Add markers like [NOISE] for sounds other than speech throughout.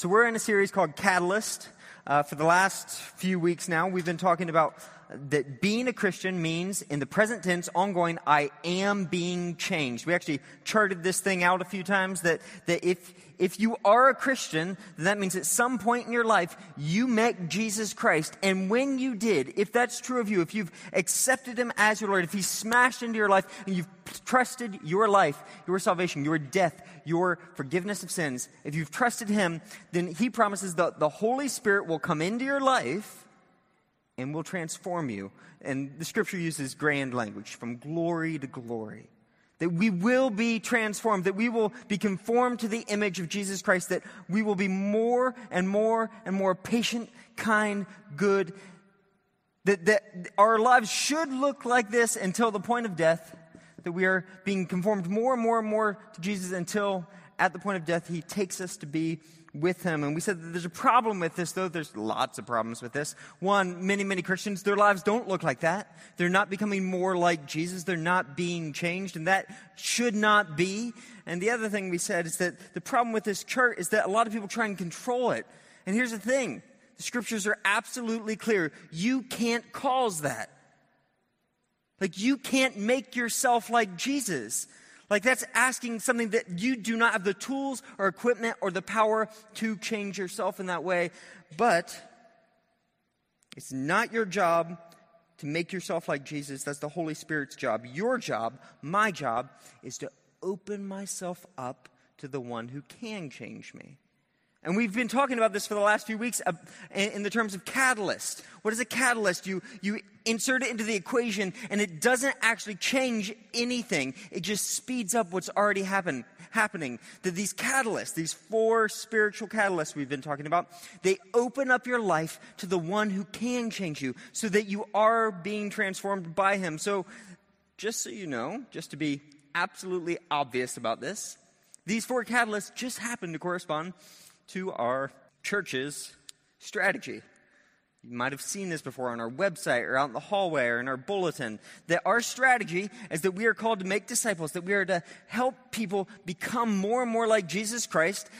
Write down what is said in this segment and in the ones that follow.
So, we're in a series called Catalyst. Uh, for the last few weeks now, we've been talking about that being a Christian means, in the present tense, ongoing, I am being changed. We actually charted this thing out a few times that, that if, if you are a Christian, then that means at some point in your life, you met Jesus Christ. And when you did, if that's true of you, if you've accepted Him as your Lord, if He's smashed into your life and you've trusted your life, your salvation, your death, your forgiveness of sins, if you've trusted Him, then He promises that the Holy Spirit will come into your life and will transform you. And the scripture uses grand language from glory to glory. That we will be transformed, that we will be conformed to the image of Jesus Christ, that we will be more and more and more patient, kind, good. That, that our lives should look like this until the point of death, that we are being conformed more and more and more to Jesus until at the point of death, he takes us to be with him. And we said that there's a problem with this, though. There's lots of problems with this. One, many, many Christians, their lives don't look like that. They're not becoming more like Jesus. They're not being changed, and that should not be. And the other thing we said is that the problem with this church is that a lot of people try and control it. And here's the thing the scriptures are absolutely clear. You can't cause that. Like, you can't make yourself like Jesus. Like that's asking something that you do not have the tools or equipment or the power to change yourself in that way. But it's not your job to make yourself like Jesus. That's the Holy Spirit's job. Your job, my job, is to open myself up to the one who can change me. And we've been talking about this for the last few weeks uh, in the terms of catalyst. What is a catalyst? You, you insert it into the equation and it doesn't actually change anything. It just speeds up what's already happen, happening. That these catalysts, these four spiritual catalysts we've been talking about, they open up your life to the one who can change you so that you are being transformed by him. So just so you know, just to be absolutely obvious about this, these four catalysts just happen to correspond to our church's strategy. You might have seen this before on our website or out in the hallway or in our bulletin. That our strategy is that we are called to make disciples, that we are to help people become more and more like Jesus Christ,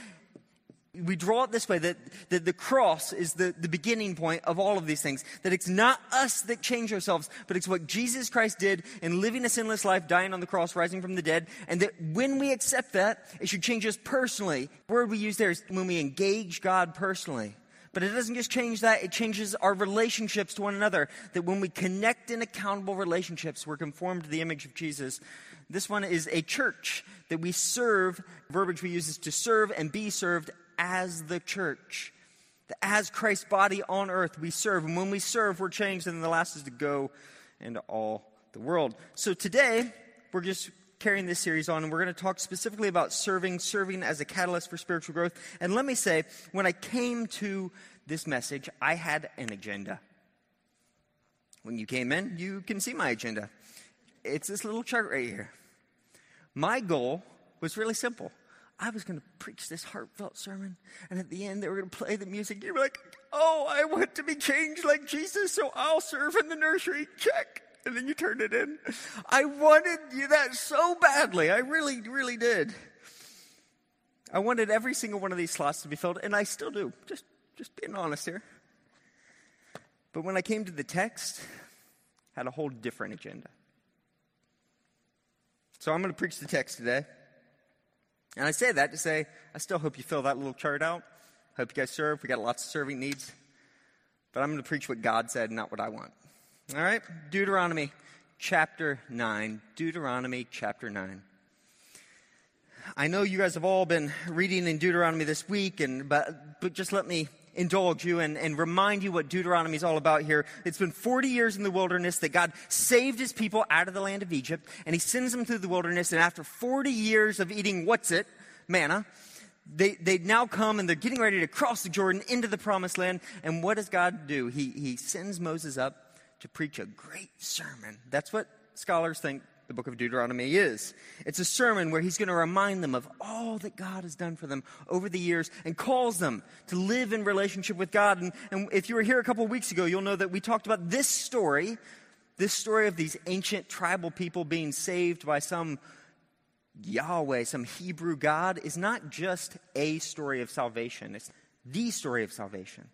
we draw it this way that, that the cross is the, the beginning point of all of these things. That it's not us that change ourselves, but it's what Jesus Christ did in living a sinless life, dying on the cross, rising from the dead. And that when we accept that, it should change us personally. The word we use there is when we engage God personally. But it doesn't just change that, it changes our relationships to one another. That when we connect in accountable relationships, we're conformed to the image of Jesus. This one is a church that we serve. Verbiage we use is to serve and be served as the church. As Christ's body on earth, we serve. And when we serve, we're changed. And the last is to go into all the world. So today, we're just carrying this series on, and we're going to talk specifically about serving, serving as a catalyst for spiritual growth. And let me say, when I came to this message, I had an agenda. When you came in, you can see my agenda. It's this little chart right here. My goal was really simple. I was going to preach this heartfelt sermon, and at the end, they were going to play the music. You're like, oh, I want to be changed like Jesus, so I'll serve in the nursery. Check. And then you turned it in. I wanted you that so badly. I really, really did. I wanted every single one of these slots to be filled, and I still do. Just, just being honest here. But when I came to the text, I had a whole different agenda. So I'm going to preach the text today. And I say that to say, I still hope you fill that little chart out. Hope you guys serve. We got lots of serving needs. But I'm going to preach what God said, not what I want. All right? Deuteronomy chapter 9. Deuteronomy chapter 9. I know you guys have all been reading in Deuteronomy this week, and, but, but just let me indulge you and, and remind you what Deuteronomy is all about here. It's been 40 years in the wilderness that God saved his people out of the land of Egypt, and he sends them through the wilderness, and after 40 years of eating what's it? Manna. They, they now come and they're getting ready to cross the Jordan into the promised land. And what does God do? He, he sends Moses up to preach a great sermon. That's what scholars think the book of Deuteronomy is. It's a sermon where he's going to remind them of all that God has done for them over the years and calls them to live in relationship with God. And, and if you were here a couple of weeks ago, you'll know that we talked about this story, this story of these ancient tribal people being saved by some Yahweh, some Hebrew God, is not just a story of salvation. It's the story of salvation.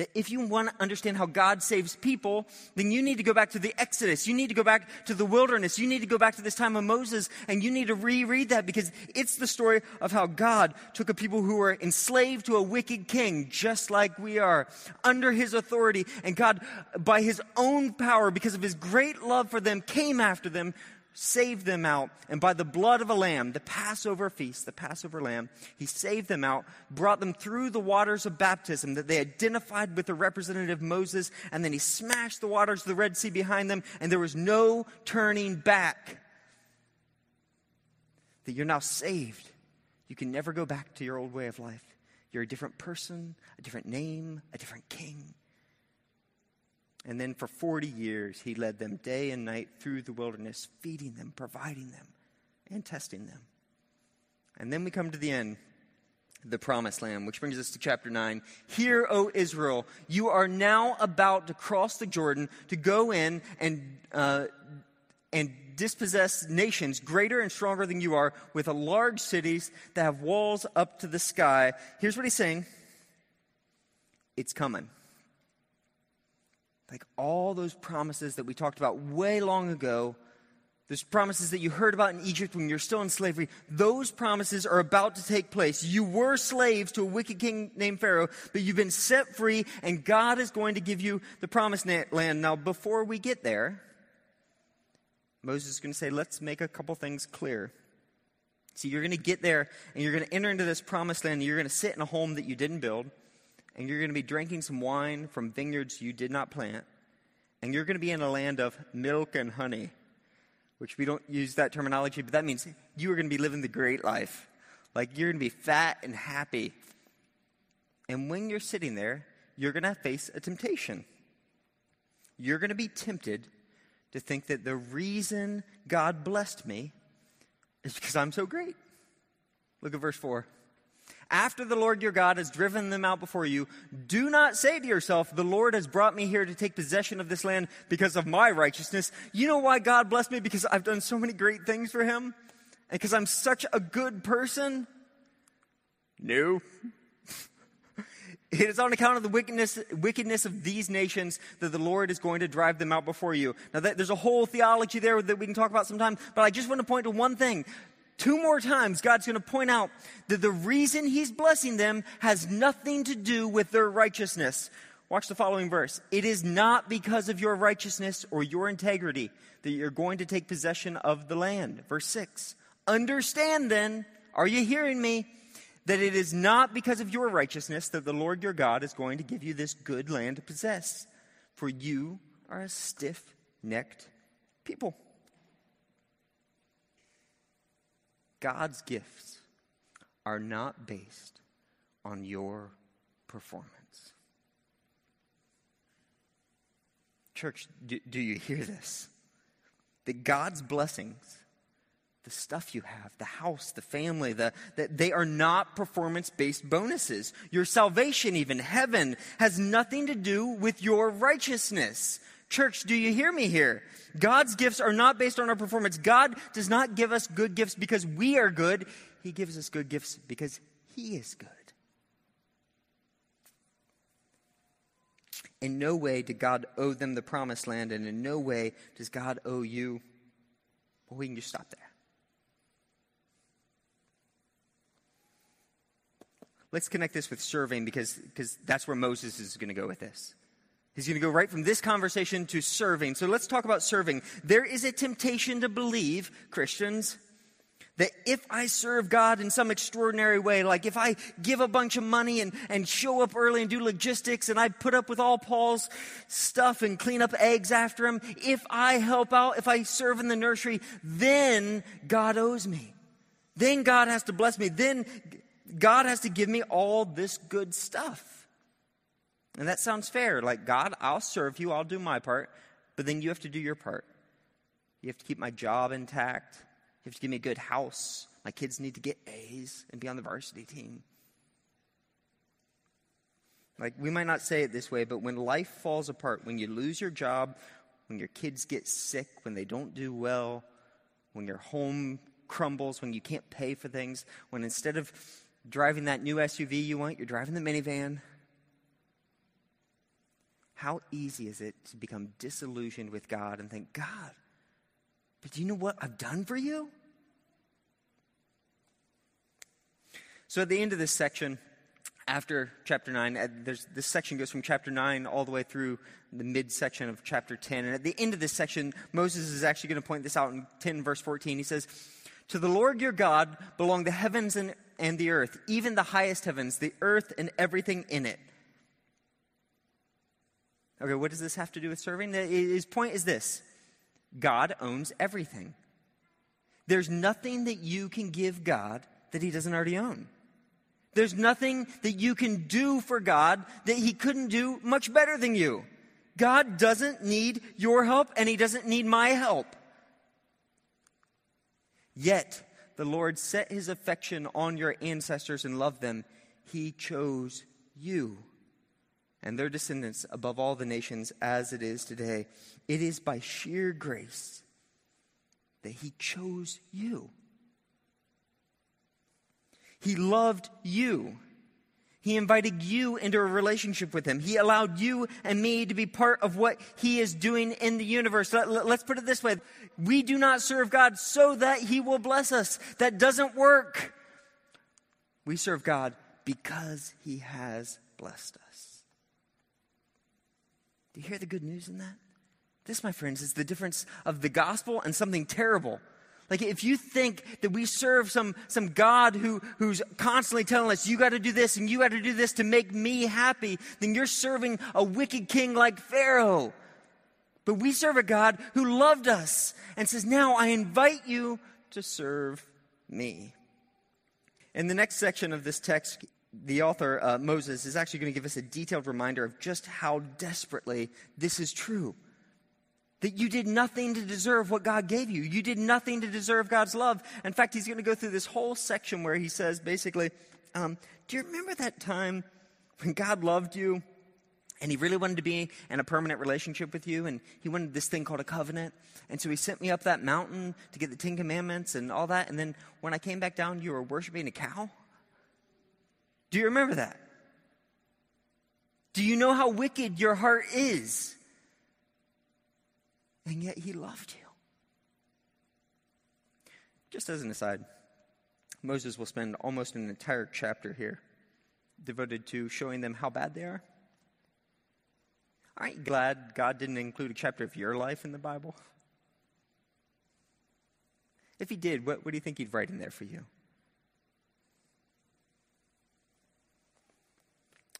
That if you want to understand how God saves people, then you need to go back to the Exodus. You need to go back to the wilderness. You need to go back to this time of Moses and you need to reread that because it's the story of how God took a people who were enslaved to a wicked king, just like we are, under his authority. And God, by his own power, because of his great love for them, came after them saved them out, and by the blood of a lamb, the Passover feast, the Passover lamb, he saved them out, brought them through the waters of baptism that they identified with the representative Moses, and then he smashed the waters of the Red Sea behind them, and there was no turning back. That you're now saved. You can never go back to your old way of life. You're a different person, a different name, a different king. And then for 40 years, he led them day and night through the wilderness, feeding them, providing them, and testing them. And then we come to the end, the promised land, which brings us to chapter 9. Hear, O Israel, you are now about to cross the Jordan to go in and, uh, and dispossess nations greater and stronger than you are, with large cities that have walls up to the sky. Here's what he's saying it's coming. Like all those promises that we talked about way long ago, those promises that you heard about in Egypt when you're still in slavery, those promises are about to take place. You were slaves to a wicked king named Pharaoh, but you've been set free, and God is going to give you the promised land. Now, before we get there, Moses is going to say, let's make a couple things clear. See, you're going to get there, and you're going to enter into this promised land, and you're going to sit in a home that you didn't build and you're going to be drinking some wine from vineyards you did not plant, and you're going to be in a land of milk and honey, which we don't use that terminology, but that means you are going to be living the great life. Like you're going to be fat and happy. And when you're sitting there, you're going to face a temptation. You're going to be tempted to think that the reason God blessed me is because I'm so great. Look at verse 4 after the Lord your God has driven them out before you, do not say to yourself, The Lord has brought me here to take possession of this land because of my righteousness. You know why God blessed me? Because I've done so many great things for him? And because I'm such a good person? No. [LAUGHS] It is on account of the wickedness, wickedness of these nations that the Lord is going to drive them out before you. Now, that, there's a whole theology there that we can talk about sometime, but I just want to point to one thing. Two more times, God's going to point out that the reason He's blessing them has nothing to do with their righteousness. Watch the following verse. It is not because of your righteousness or your integrity that you're going to take possession of the land. Verse 6. Understand then, are you hearing me? That it is not because of your righteousness that the Lord your God is going to give you this good land to possess. For you are a stiff necked people. God's gifts are not based on your performance. Church, do, do, you hear this? That God's blessings, the stuff you have, the house, the family, the, that they are not performance based bonuses. Your salvation, even heaven, has nothing to do with your righteousness. Church, do you hear me here? God's gifts are not based on our performance. God does not give us good gifts because we are good. He gives us good gifts because He is good. In no way did God owe them the promised land, and in no way does God owe you. Well, we can just stop there. Let's connect this with serving because, because that's where Moses is going to go with this. He's going to go right from this conversation to serving. So let's talk about serving. There is a temptation to believe, Christians, that if I serve God in some extraordinary way, like if I give a bunch of money and, and show up early and do logistics and I put up with all Paul's stuff and clean up eggs after him, if I help out, if I serve in the nursery, then God owes me. Then God has to bless me. Then God has to give me all this good stuff. And that sounds fair. Like, God, I'll serve you, I'll do my part, but then you have to do your part. You have to keep my job intact. You have to give me a good house. My kids need to get A's and be on the varsity team. Like, we might not say it this way, but when life falls apart, when you lose your job, when your kids get sick, when they don't do well, when your home crumbles, when you can't pay for things, when instead of driving that new SUV you want, you're driving the minivan. How easy is it to become disillusioned with God and think, God, but do you know what I've done for you? So at the end of this section, after chapter 9, uh, this section goes from chapter 9 all the way through the midsection of chapter 10. And at the end of this section, Moses is actually going to point this out in 10, verse 14. He says, To the Lord your God belong the heavens and, and the earth, even the highest heavens, the earth and everything in it. Okay, what does this have to do with serving? His point is this God owns everything. There's nothing that you can give God that he doesn't already own. There's nothing that you can do for God that he couldn't do much better than you. God doesn't need your help and he doesn't need my help. Yet, the Lord set his affection on your ancestors and loved them. He chose you and their descendants above all the nations as it is today. It is by sheer grace that he chose you. He loved you. He invited you into a relationship with him. He allowed you and me to be part of what he is doing in the universe. Let, us put it this way. We do not serve God so that he will bless us. That doesn't work. We serve God because he has blessed us. Do you hear the good news in that? This, my friends, is the difference of the gospel and something terrible. Like if you think that we serve some, some God who, who's constantly telling us, you got to do this and you got to do this to make me happy, then you're serving a wicked king like Pharaoh. But we serve a God who loved us and says, now I invite you to serve me. In the next section of this text, the author, uh, Moses, is actually going to give us a detailed reminder of just how desperately this is true. That you did nothing to deserve what God gave you. You did nothing to deserve God's love. In fact, he's going to go through this whole section where he says basically, um, Do you remember that time when God loved you and he really wanted to be in a permanent relationship with you and he wanted this thing called a covenant? And so he sent me up that mountain to get the Ten Commandments and all that. And then when I came back down, you were worshiping a cow? Do you remember that? Do you know how wicked your heart is? and yet he loved you. Just as an aside, Moses will spend almost an entire chapter here devoted to showing them how bad they are. Aren't you glad God didn't include a chapter of your life in the Bible? If he did, what, what do you think he'd write in there for you?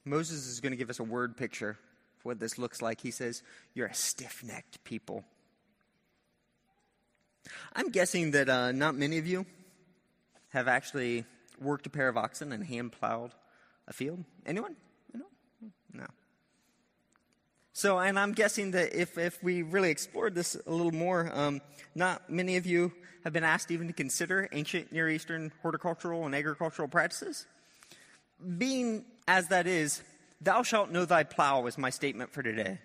Moses is going to give us a word picture of what this looks like. He says, You're a stiff necked people. I'm guessing that uh, not many of you have actually worked a pair of oxen and hand plowed a field. Anyone? Anyone? No. So, and I'm guessing that if, if we really explored this a little more, um, not many of you have been asked even to consider ancient Near Eastern horticultural and agricultural practices. Being as that is, thou shalt know thy plow is my statement for today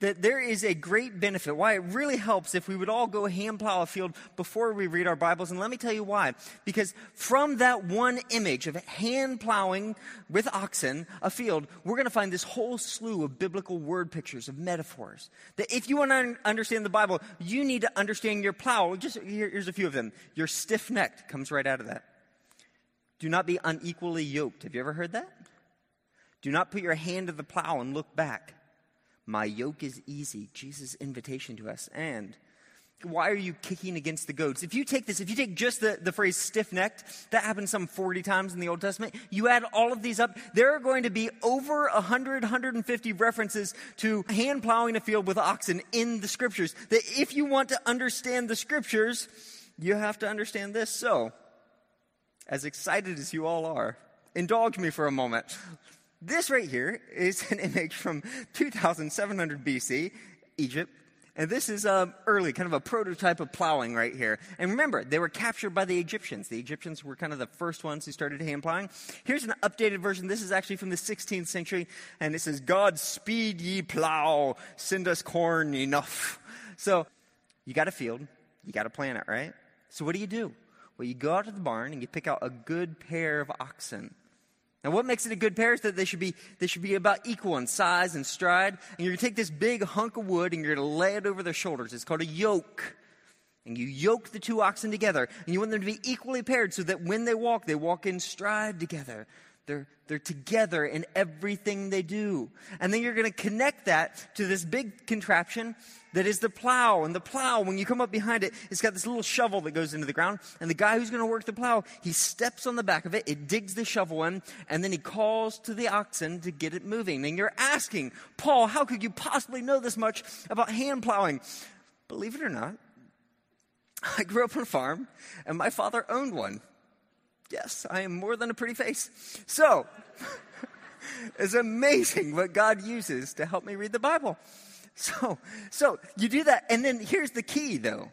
that there is a great benefit, why it really helps if we would all go hand plow a field before we read our Bibles. And let me tell you why. Because from that one image of hand plowing with oxen a field, we're going to find this whole slew of biblical word pictures, of metaphors. That if you want to understand the Bible, you need to understand your plow. Just here's a few of them. Your stiff necked comes right out of that. Do not be unequally yoked. Have you ever heard that? Do not put your hand to the plow and look back. My yoke is easy, Jesus' invitation to us. And why are you kicking against the goads? If you take this, if you take just the, the phrase stiff necked, that happens some 40 times in the Old Testament, you add all of these up, there are going to be over 100, 150 references to hand plowing a field with oxen in the scriptures. That if you want to understand the scriptures, you have to understand this. So, as excited as you all are, indulge me for a moment. This right here is an image from 2700 BC, Egypt. And this is um, early, kind of a prototype of plowing right here. And remember, they were captured by the Egyptians. The Egyptians were kind of the first ones who started hand plowing. Here's an updated version. This is actually from the 16th century. And it says, God speed ye plow, send us corn enough. So you got a field, you got to plant it, right? So what do you do? Well, you go out to the barn and you pick out a good pair of oxen. Now, what makes it a good pair is that they should be, they should be about equal in size and stride. And you're to take this big hunk of wood and you're to lay it over their shoulders. It's called a yoke. And you yoke the two oxen together. And you want them to be equally paired so that when they walk, they walk in stride together. They're, they're together in everything they do. And then you're going to connect that to this big contraption that is the plow. And the plow, when you come up behind it, it's got this little shovel that goes into the ground. And the guy who's going to work the plow, he steps on the back of it, it digs the shovel in, and then he calls to the oxen to get it moving. And you're asking, Paul, how could you possibly know this much about hand plowing? Believe it or not, I grew up on a farm, and my father owned one. Yes, I am more than a pretty face. So, [LAUGHS] it's amazing what God uses to help me read the Bible. So, so you do that, and then here's the key, though.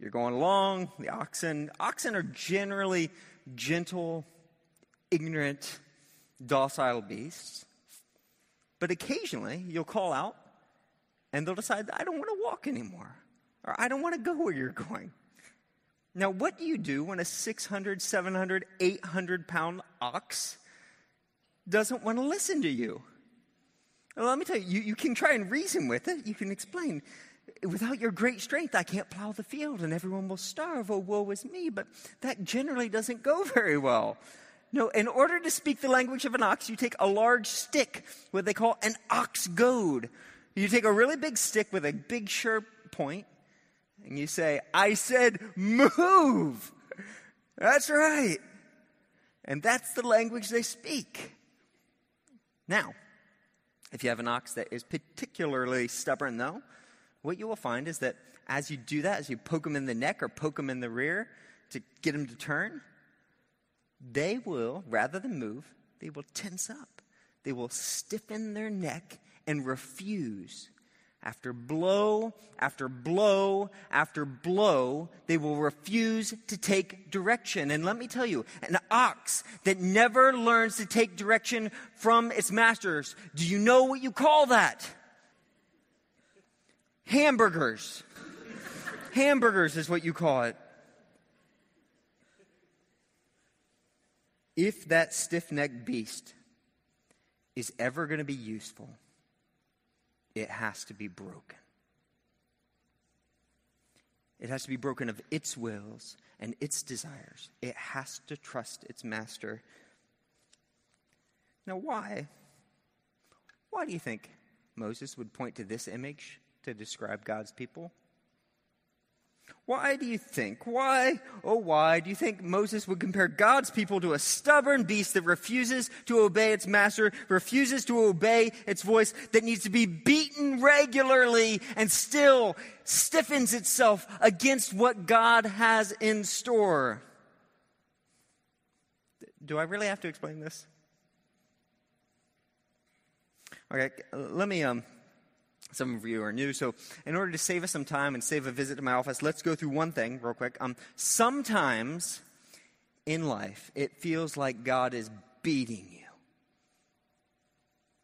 You're going along, the oxen. Oxen are generally gentle, ignorant, docile beasts. But occasionally, you'll call out, and they'll decide, I don't want to walk anymore, or I don't want to go where you're going. Now, what do you do when a 600, 700, 800 pound ox doesn't want to listen to you? Well, let me tell you, you, you can try and reason with it. You can explain, without your great strength, I can't plow the field and everyone will starve. Oh, woe is me. But that generally doesn't go [LAUGHS] very well. No, in order to speak the language of an ox, you take a large stick, what they call an ox goad. You take a really big stick with a big sharp point, and you say, I said, move. That's right. And that's the language they speak. Now, if you have an ox that is particularly stubborn, though, what you will find is that as you do that, as you poke them in the neck or poke them in the rear to get them to turn, they will, rather than move, they will tense up. They will stiffen their neck and refuse after blow after blow after blow, they will refuse to take direction. And let me tell you, an ox that never learns to take direction from its masters, do you know what you call that? Hamburgers. Hamburgers is what you call it. If that stiff necked beast is ever going to be useful, it has to be broken. It has to be broken of its wills and its desires. It has to trust its master. Now, why? Why do you think Moses would point to this image to describe God's people? Why do you think, why, oh, why do you think Moses would compare God's people to a stubborn beast that refuses to obey its master, refuses to obey its voice, that needs to be beaten regularly and still stiffens itself against what God has in store? Do I really have to explain this? Okay, let me um, some of you are new. So, in order to save us some time and save a visit to my office, let's go through one thing real quick. Um, sometimes in life, it feels like God is beating you,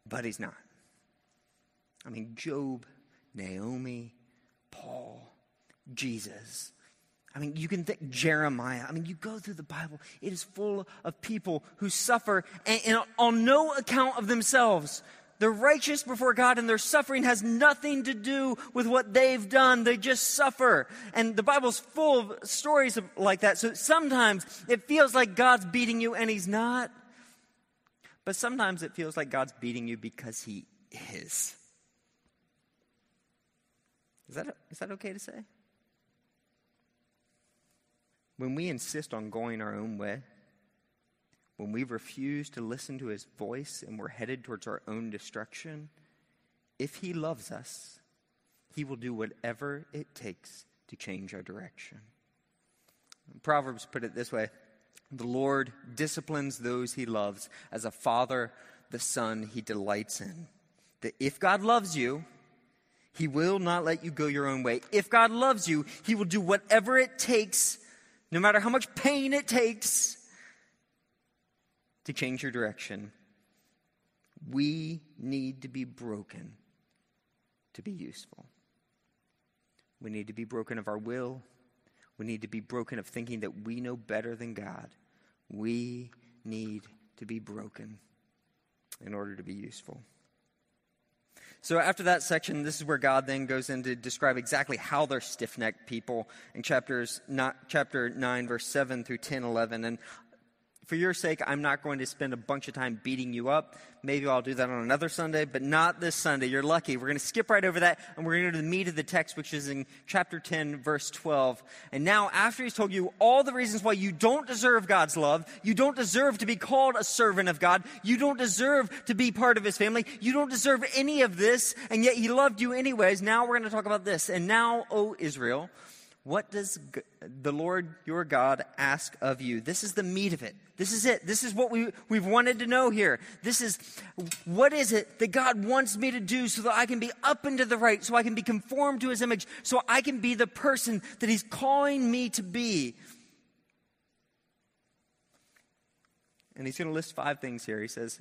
but He's not. I mean, Job, Naomi, Paul, Jesus. I mean, you can think Jeremiah. I mean, you go through the Bible, it is full of people who suffer and, and on no account of themselves. They're righteous before God and their suffering has nothing to do with what they've done. They just suffer. And the Bible's full of stories like that. So sometimes it feels like God's beating you and He's not. But sometimes it feels like God's beating you because He is. Is that, is that okay to say? When we insist on going our own way, when we refuse to listen to his voice and we're headed towards our own destruction, if he loves us, he will do whatever it takes to change our direction. Proverbs put it this way The Lord disciplines those he loves as a father the son he delights in. That if God loves you, he will not let you go your own way. If God loves you, he will do whatever it takes, no matter how much pain it takes, to change your direction. We need to be broken to be useful. We need to be broken of our will. We need to be broken of thinking that we know better than God. We need to be broken in order to be useful. So after that section, this is where God then goes in to describe exactly how they're stiff-necked people in chapters not, chapter 9, verse 7 through 10, 11. And for your sake, I'm not going to spend a bunch of time beating you up. Maybe I'll do that on another Sunday, but not this Sunday. You're lucky. We're going to skip right over that, and we're going to go to the meat of the text, which is in chapter 10, verse 12. And now, after he's told you all the reasons why you don't deserve God's love, you don't deserve to be called a servant of God, you don't deserve to be part of his family, you don't deserve any of this, and yet he loved you anyways. Now we're going to talk about this. And now, O Israel, what does the Lord your God ask of you? This is the meat of it. This is it. This is what we, we've wanted to know here. This is what is it that God wants me to do so that I can be up and to the right, so I can be conformed to his image, so I can be the person that he's calling me to be. And he's going to list five things here. He says,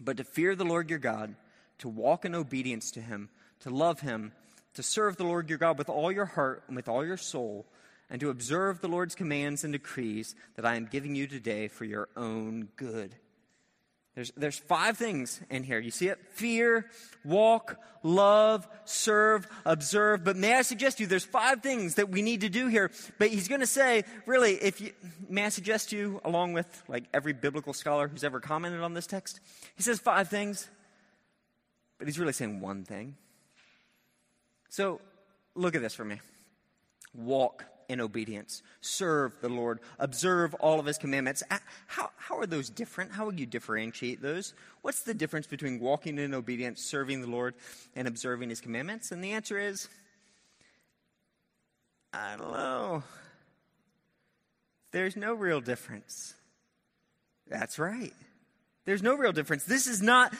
But to fear the Lord your God, to walk in obedience to him, to love him, to serve the Lord your God with all your heart and with all your soul, and to observe the Lord's commands and decrees that I am giving you today for your own good. There's, there's five things in here. You see it? Fear, walk, love, serve, observe. But may I suggest to you, there's five things that we need to do here. But he's going to say, really, if you, may I suggest to you, along with like every biblical scholar who's ever commented on this text, he says five things, but he's really saying one thing. So look at this for me. Walk in obedience, serve the Lord, observe all of his commandments. How, how are those different? How would you differentiate those? What's the difference between walking in obedience, serving the Lord, and observing his commandments? And the answer is I don't know. There's no real difference. That's right. There's no real difference. This is not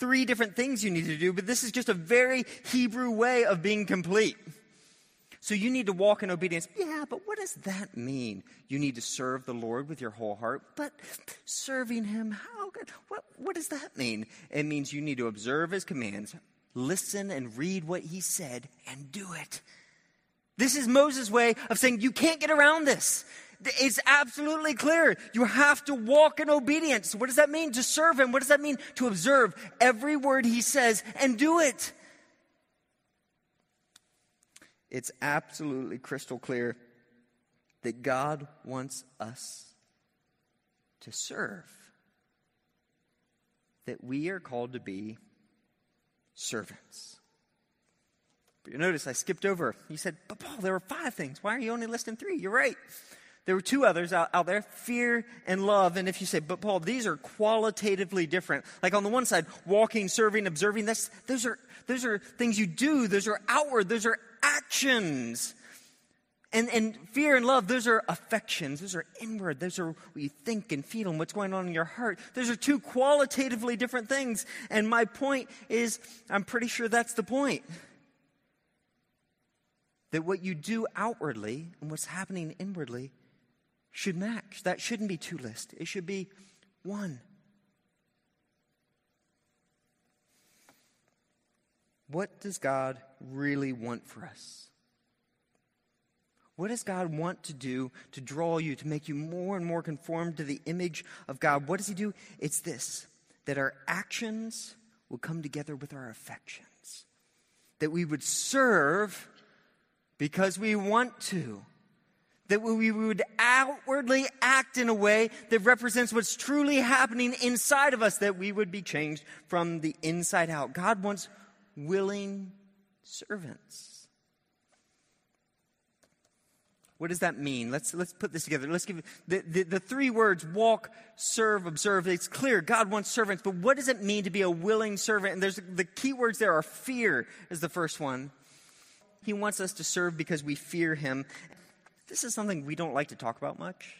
three different things you need to do, but this is just a very Hebrew way of being complete. So you need to walk in obedience. Yeah, but what does that mean? You need to serve the Lord with your whole heart. But serving Him, how good? What, what does that mean? It means you need to observe His commands, listen and read what He said, and do it. This is Moses' way of saying you can't get around this. It's absolutely clear. You have to walk in obedience. What does that mean? To serve Him. What does that mean? To observe every word He says and do it. It's absolutely crystal clear that God wants us to serve, that we are called to be servants. But you notice I skipped over. You said, but Paul, there were five things. Why are you only listing three? You're right. There were two others out, out there fear and love. And if you say, but Paul, these are qualitatively different. Like on the one side, walking, serving, observing, that's, those, are, those are things you do, those are outward, those are actions. And, and fear and love, those are affections. Those are inward. Those are what you think and feel and what's going on in your heart. Those are two qualitatively different things. And my point is, I'm pretty sure that's the point that what you do outwardly and what's happening inwardly should match. That shouldn't be two lists, it should be one. What does God really want for us? What does God want to do to draw you, to make you more and more conformed to the image of God? What does He do? It's this that our actions will come together with our affections, that we would serve because we want to, that we would outwardly act in a way that represents what's truly happening inside of us, that we would be changed from the inside out. God wants willing servants. What does that mean? Let's, let's put this together. Let's give the, the, the three words walk, serve, observe. It's clear God wants servants, but what does it mean to be a willing servant? And there's the key words there are fear is the first one. He wants us to serve because we fear him. This is something we don't like to talk about much.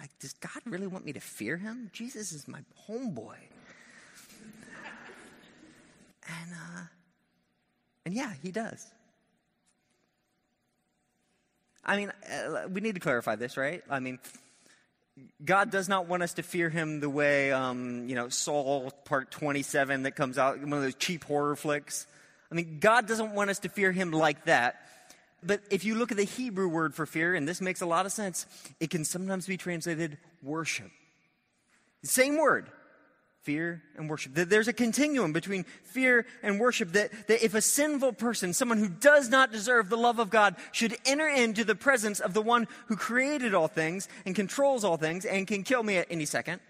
Like, does God really want me to fear him? Jesus is my homeboy. and, uh, and yeah, he does. I mean, uh, we need to clarify this, right? I mean, God does not want us to fear him the way, um, you know, Saw Part 27 that comes out, one of those cheap horror flicks. I mean, God doesn't want us to fear him like that. But if you look at the Hebrew word for fear, and this makes a lot of sense, it can sometimes be translated worship. Same word, fear and worship. There's a continuum between fear and worship that, that if a sinful person, someone who does not deserve the love of God, should enter into the presence of the one who created all things and controls all things and can kill me at any second,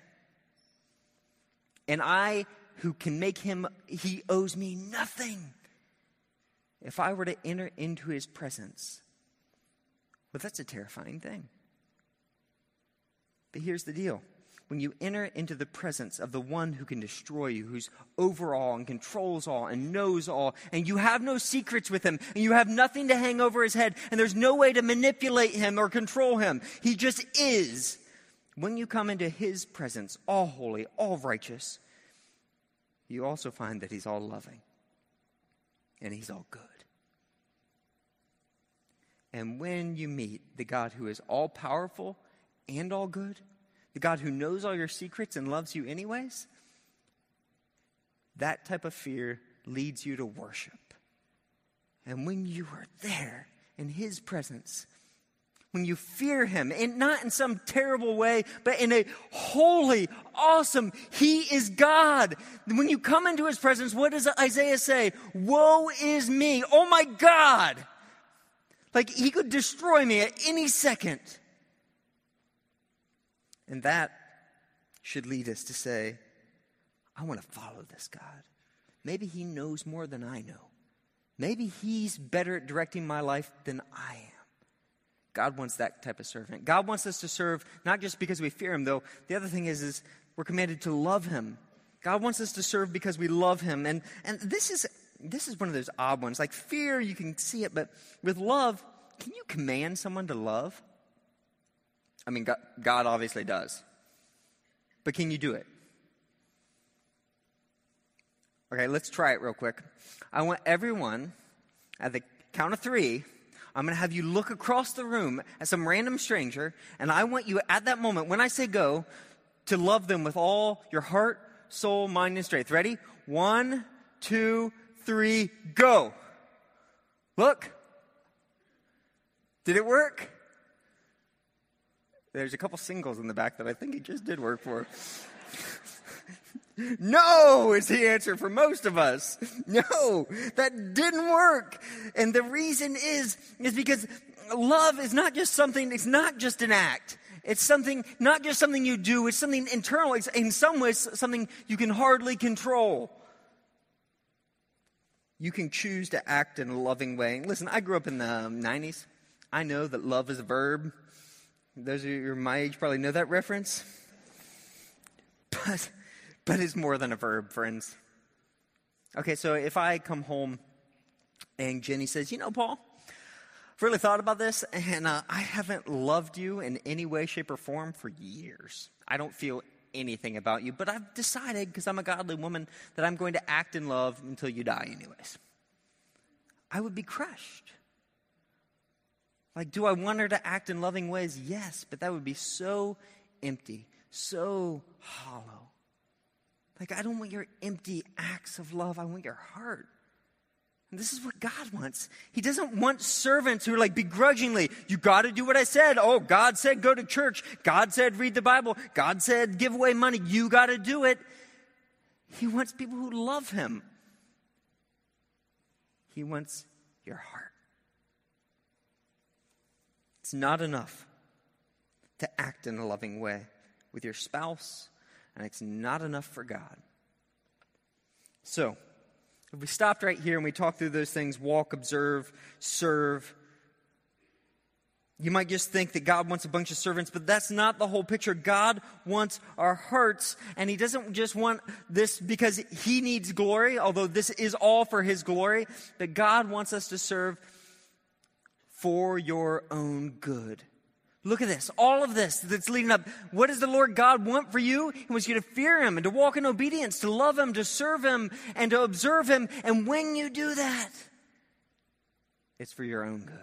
and I who can make him, he owes me nothing. If I were to enter into his presence, well, that's a terrifying thing. But here's the deal when you enter into the presence of the one who can destroy you, who's over all and controls all and knows all, and you have no secrets with him, and you have nothing to hang over his head, and there's no way to manipulate him or control him. He just is. When you come into his presence, all holy, all righteous, you also find that he's all loving and he's all good. And when you meet the God who is all powerful and all good, the God who knows all your secrets and loves you anyways, that type of fear leads you to worship. And when you are there in His presence, when you fear Him, and not in some terrible way, but in a holy, awesome, He is God. When you come into His presence, what does Isaiah say? Woe is me. Oh my God. Like He could destroy me at any second. And that should lead us to say, I want to follow this God. Maybe He knows more than I know. Maybe He's better at directing my life than I am. God wants that type of servant. God wants us to serve not just because we fear Him, though. The other thing is, is we're commanded to love Him. God wants us to serve because we love Him. And, and this, is, this is one of those odd ones. Like fear, you can see it, but with love, can you command someone to love? I mean, God, obviously does. But can you do it? Okay, let's try it real quick. I want everyone, at the count of three, I'm going to have you look across the room at some random stranger, and I want you at that moment, when I say go, to love them with all your heart, soul, mind, and strength. Ready? One, two, three, go. Look. Did it work? There's a couple singles in the back that I think he just did work for. [LAUGHS] no is the answer for most of us. [LAUGHS] No, that didn't work. And the reason is, is because love is not just something, it's not just an act. It's something, not just something you do, it's something internal. It's in some ways something you can hardly control. You can choose to act in a loving way. Listen, I grew up in the 90s. I know that love is a verb. Those of you my age probably know that reference. But, but it's more than a verb, friends. Okay, so if I come home and Jenny says, You know, Paul, I've really thought about this, and uh, I haven't loved you in any way, shape, or form for years. I don't feel anything about you, but I've decided, because I'm a godly woman, that I'm going to act in love until you die, anyways. I would be crushed. Like, do I want her to act in loving ways? Yes, but that would be so empty, so hollow. Like, I don't want your empty acts of love, I want your heart. And this is what God wants. He doesn't want servants who are like begrudgingly, you got to do what I said. Oh, God said go to church. God said read the Bible. God said give away money. You got to do it. He wants people who love Him. He wants your heart. It's not enough to act in a loving way with your spouse, and it's not enough for God. So, if we stopped right here and we talked through those things walk, observe, serve you might just think that God wants a bunch of servants, but that's not the whole picture. God wants our hearts, and He doesn't just want this because He needs glory, although this is all for His glory, but God wants us to serve for your own good. Look at this. All of this that's leading up. What does the Lord God want for you? He wants you to fear Him and to walk in obedience, to love Him, to serve Him, and to observe Him. And when you do that, it's for your own good.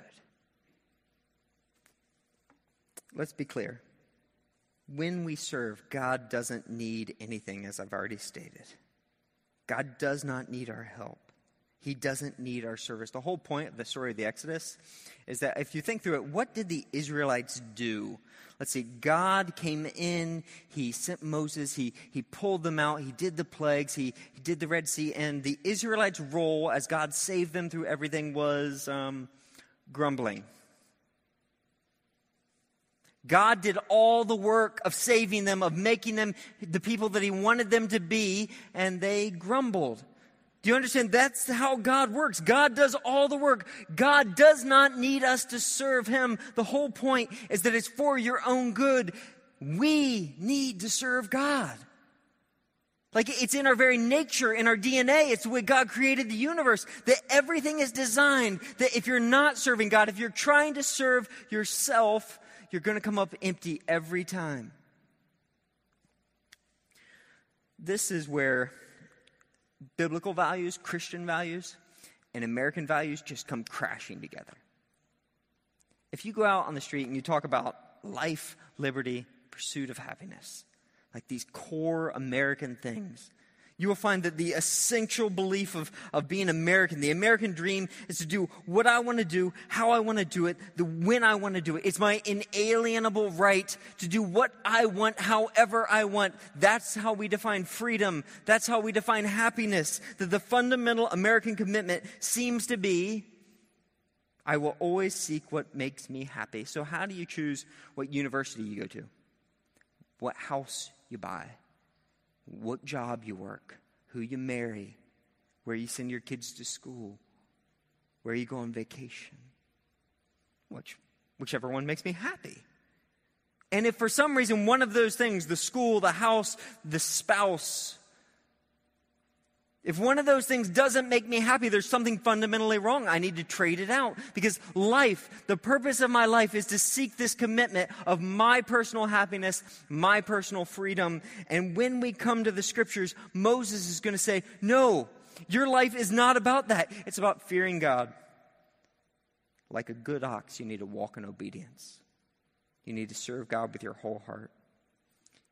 Let's be clear. When we serve, God doesn't need anything, as I've already stated. God does not need our help. He doesn't need our service. The whole point of the story of the Exodus is that if you think through it, what did the Israelites do? Let's see, God came in, He sent Moses, He, he pulled them out, He did the plagues, he, he did the Red Sea, and the Israelites' role as God saved them through everything was um, grumbling. God did all the work of saving them, of making them the people that He wanted them to be, and they grumbled. Do you understand? That's how God works. God does all the work. God does not need us to serve Him. The whole point is that it's for your own good. We need to serve God. Like it's in our very nature, in our DNA. It's the way God created the universe. That everything is designed that if you're not serving God, if you're trying to serve yourself, you're going to come up empty every time. This is where biblical values, Christian values, and American values just come crashing together. If you go out on the street and you talk about life, liberty, pursuit of happiness, like these core American things, you will find that the essential belief of, of being American, the American dream, is to do what I want to do, how I want to do it, the when I want to do it. It's my inalienable right to do what I want, however I want. That's how we define freedom. That's how we define happiness. That the fundamental American commitment seems to be I will always seek what makes me happy. So, how do you choose what university you go to? What house you buy? What job you work, who you marry, where you send your kids to school, where you go on vacation. Which, whichever one makes me happy. And if for some reason one of those things, the school, the house, the spouse, if one of those things doesn't make me happy, there's something fundamentally wrong. I need to trade it out because life, the purpose of my life is to seek this commitment of my personal happiness, my personal freedom. And when we come to the scriptures, Moses is going to say, no, your life is not about that. It's about fearing God. Like a good ox, you need to walk in obedience. You need to serve God with your whole heart.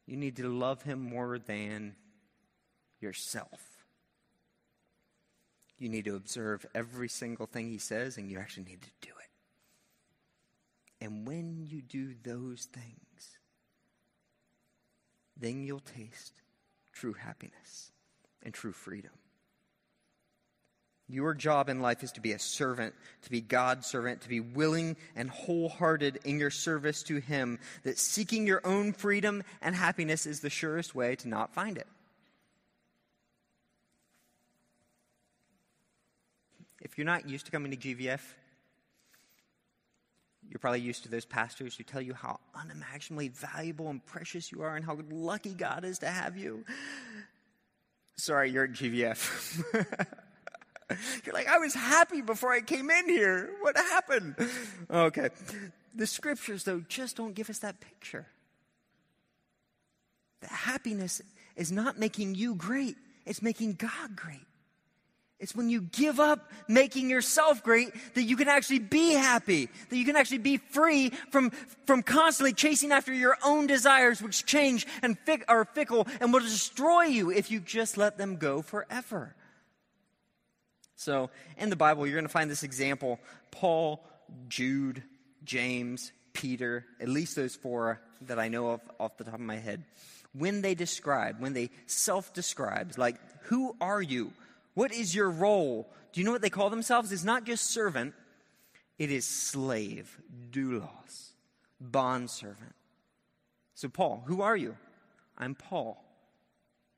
You need to love Him more than yourself. You need to observe every single thing he says, and you actually need to do it. And when you do those things, then you'll taste true happiness and true freedom. Your job in life is to be a servant, to be God's servant, to be willing and wholehearted in your service to Him, that seeking your own freedom and happiness is the surest way to not find it. If you're not used to coming to GVF, you're probably used to those pastors who tell you how unimaginably valuable and precious you are and how lucky God is to have you. Sorry, you're at GVF. [LAUGHS] you're like, I was happy before I came in here. What happened? Okay. The scriptures, though, just don't give us that picture. That happiness is not making you great, it's making God great. It's when you give up making yourself great that you can actually be happy, that you can actually be free from, from constantly chasing after your own desires, which change and fick, are fickle and will destroy you if you just let them go forever. So, in the Bible, you're going to find this example Paul, Jude, James, Peter, at least those four that I know of off the top of my head. When they describe, when they self describe, like, who are you? What is your role? Do you know what they call themselves? It's not just servant, it is slave, doulos, bondservant. So, Paul, who are you? I'm Paul,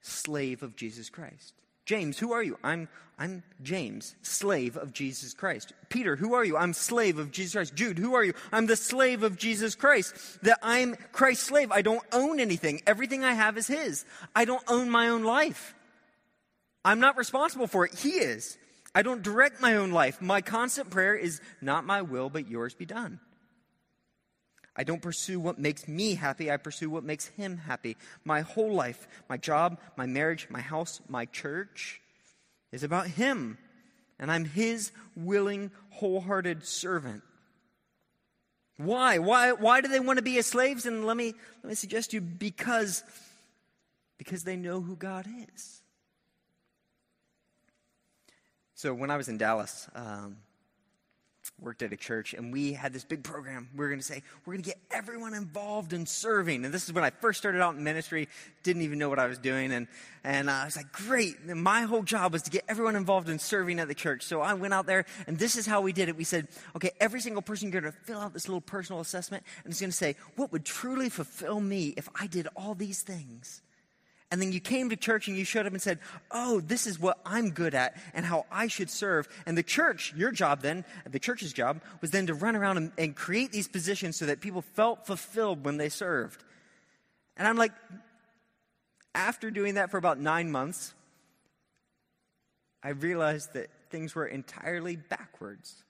slave of Jesus Christ. James, who are you? I'm, I'm James, slave of Jesus Christ. Peter, who are you? I'm slave of Jesus Christ. Jude, who are you? I'm the slave of Jesus Christ. That I'm Christ's slave. I don't own anything. Everything I have is His. I don't own my own life. I'm not responsible for it. He is. I don't direct my own life. My constant prayer is not my will, but yours be done. I don't pursue what makes me happy. I pursue what makes him happy. My whole life, my job, my marriage, my house, my church is about him. And I'm his willing, wholehearted servant. Why? Why, why do they want to be his slaves? And let me, let me suggest to you because, because they know who God is. So when I was in Dallas, um, worked at a church, and we had this big program. We were going to say, we're going to get everyone involved in serving. And this is when I first started out in ministry, didn't even know what I was doing. And, and I was like, great. And my whole job was to get everyone involved in serving at the church. So I went out there, and this is how we did it. We said, okay, every single person, you're going to fill out this little personal assessment, and it's going to say, what would truly fulfill me if I did all these things? And then you came to church and you showed up and said, Oh, this is what I'm good at and how I should serve. And the church, your job then, the church's job, was then to run around and, and create these positions so that people felt fulfilled when they served. And I'm like, after doing that for about nine months, I realized that things were entirely backwards.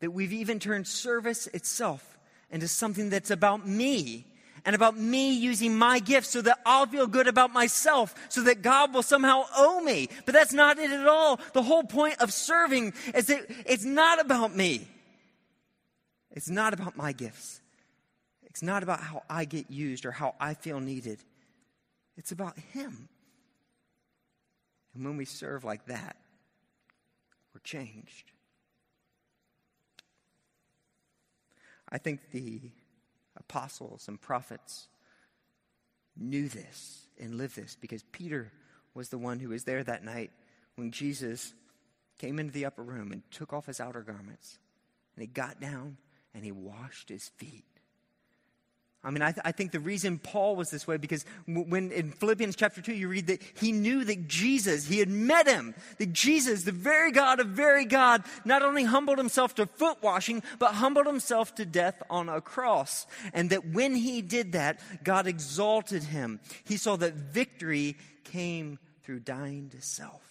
That we've even turned service itself into something that's about me and about me using my gifts so that I'll feel good about myself, so that God will somehow owe me. But that's not it at all. The whole point of serving is that it's not about me. It's not about my gifts. It's not about how I get used or how I feel needed. It's about Him. And when we serve like that, we're changed. I think the apostles and prophets knew this and lived this because Peter was the one who was there that night when Jesus came into the upper room and took off his outer garments. And he got down and he washed his feet. I mean, I, th- I, think the reason Paul was this way because when in Philippians chapter 2, you read that he knew that Jesus, he had met him, that Jesus, the very God of very God, not only humbled himself to foot washing, but humbled himself to death on a cross. And that when he did that, God exalted him. He saw that victory came through dying to self,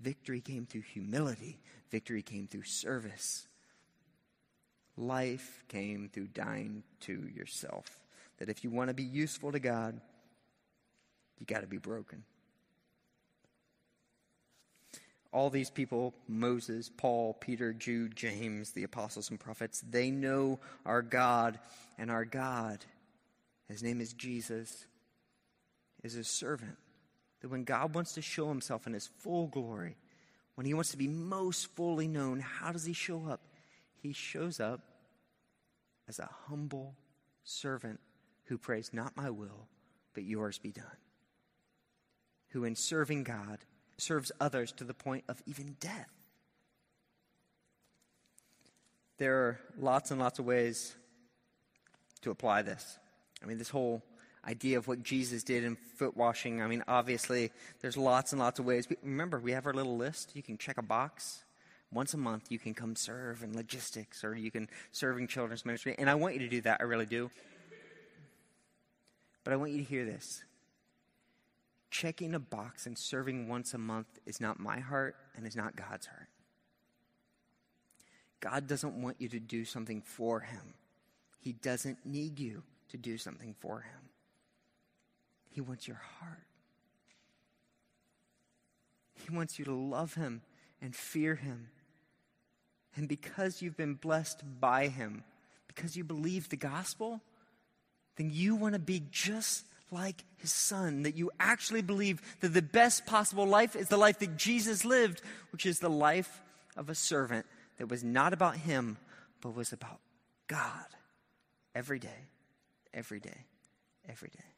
victory came through humility, victory came through service. Life came through dying to yourself. That if you want to be useful to God, you got to be broken. All these people Moses, Paul, Peter, Jude, James, the apostles and prophets they know our God, and our God, his name is Jesus, is a servant. That when God wants to show himself in his full glory, when he wants to be most fully known, how does he show up? He shows up as a humble servant who prays, Not my will, but yours be done. Who, in serving God, serves others to the point of even death. There are lots and lots of ways to apply this. I mean, this whole idea of what Jesus did in foot washing, I mean, obviously, there's lots and lots of ways. Remember, we have our little list. You can check a box once a month you can come serve in logistics or you can serve in children's ministry. And I want you to do that. I really do. But I want you to hear this. Checking a box and serving once a month is not my heart and is not God's heart. God doesn't want you to do something for Him, He doesn't need you to do something for Him. He wants your heart. He wants you to love Him and fear Him and because you've been blessed by him, because you believe the gospel, then you want to be just like his son, that you actually believe that the best possible life is the life that Jesus lived, which is the life of a servant that was not about him, but was about God every day, every day, every day.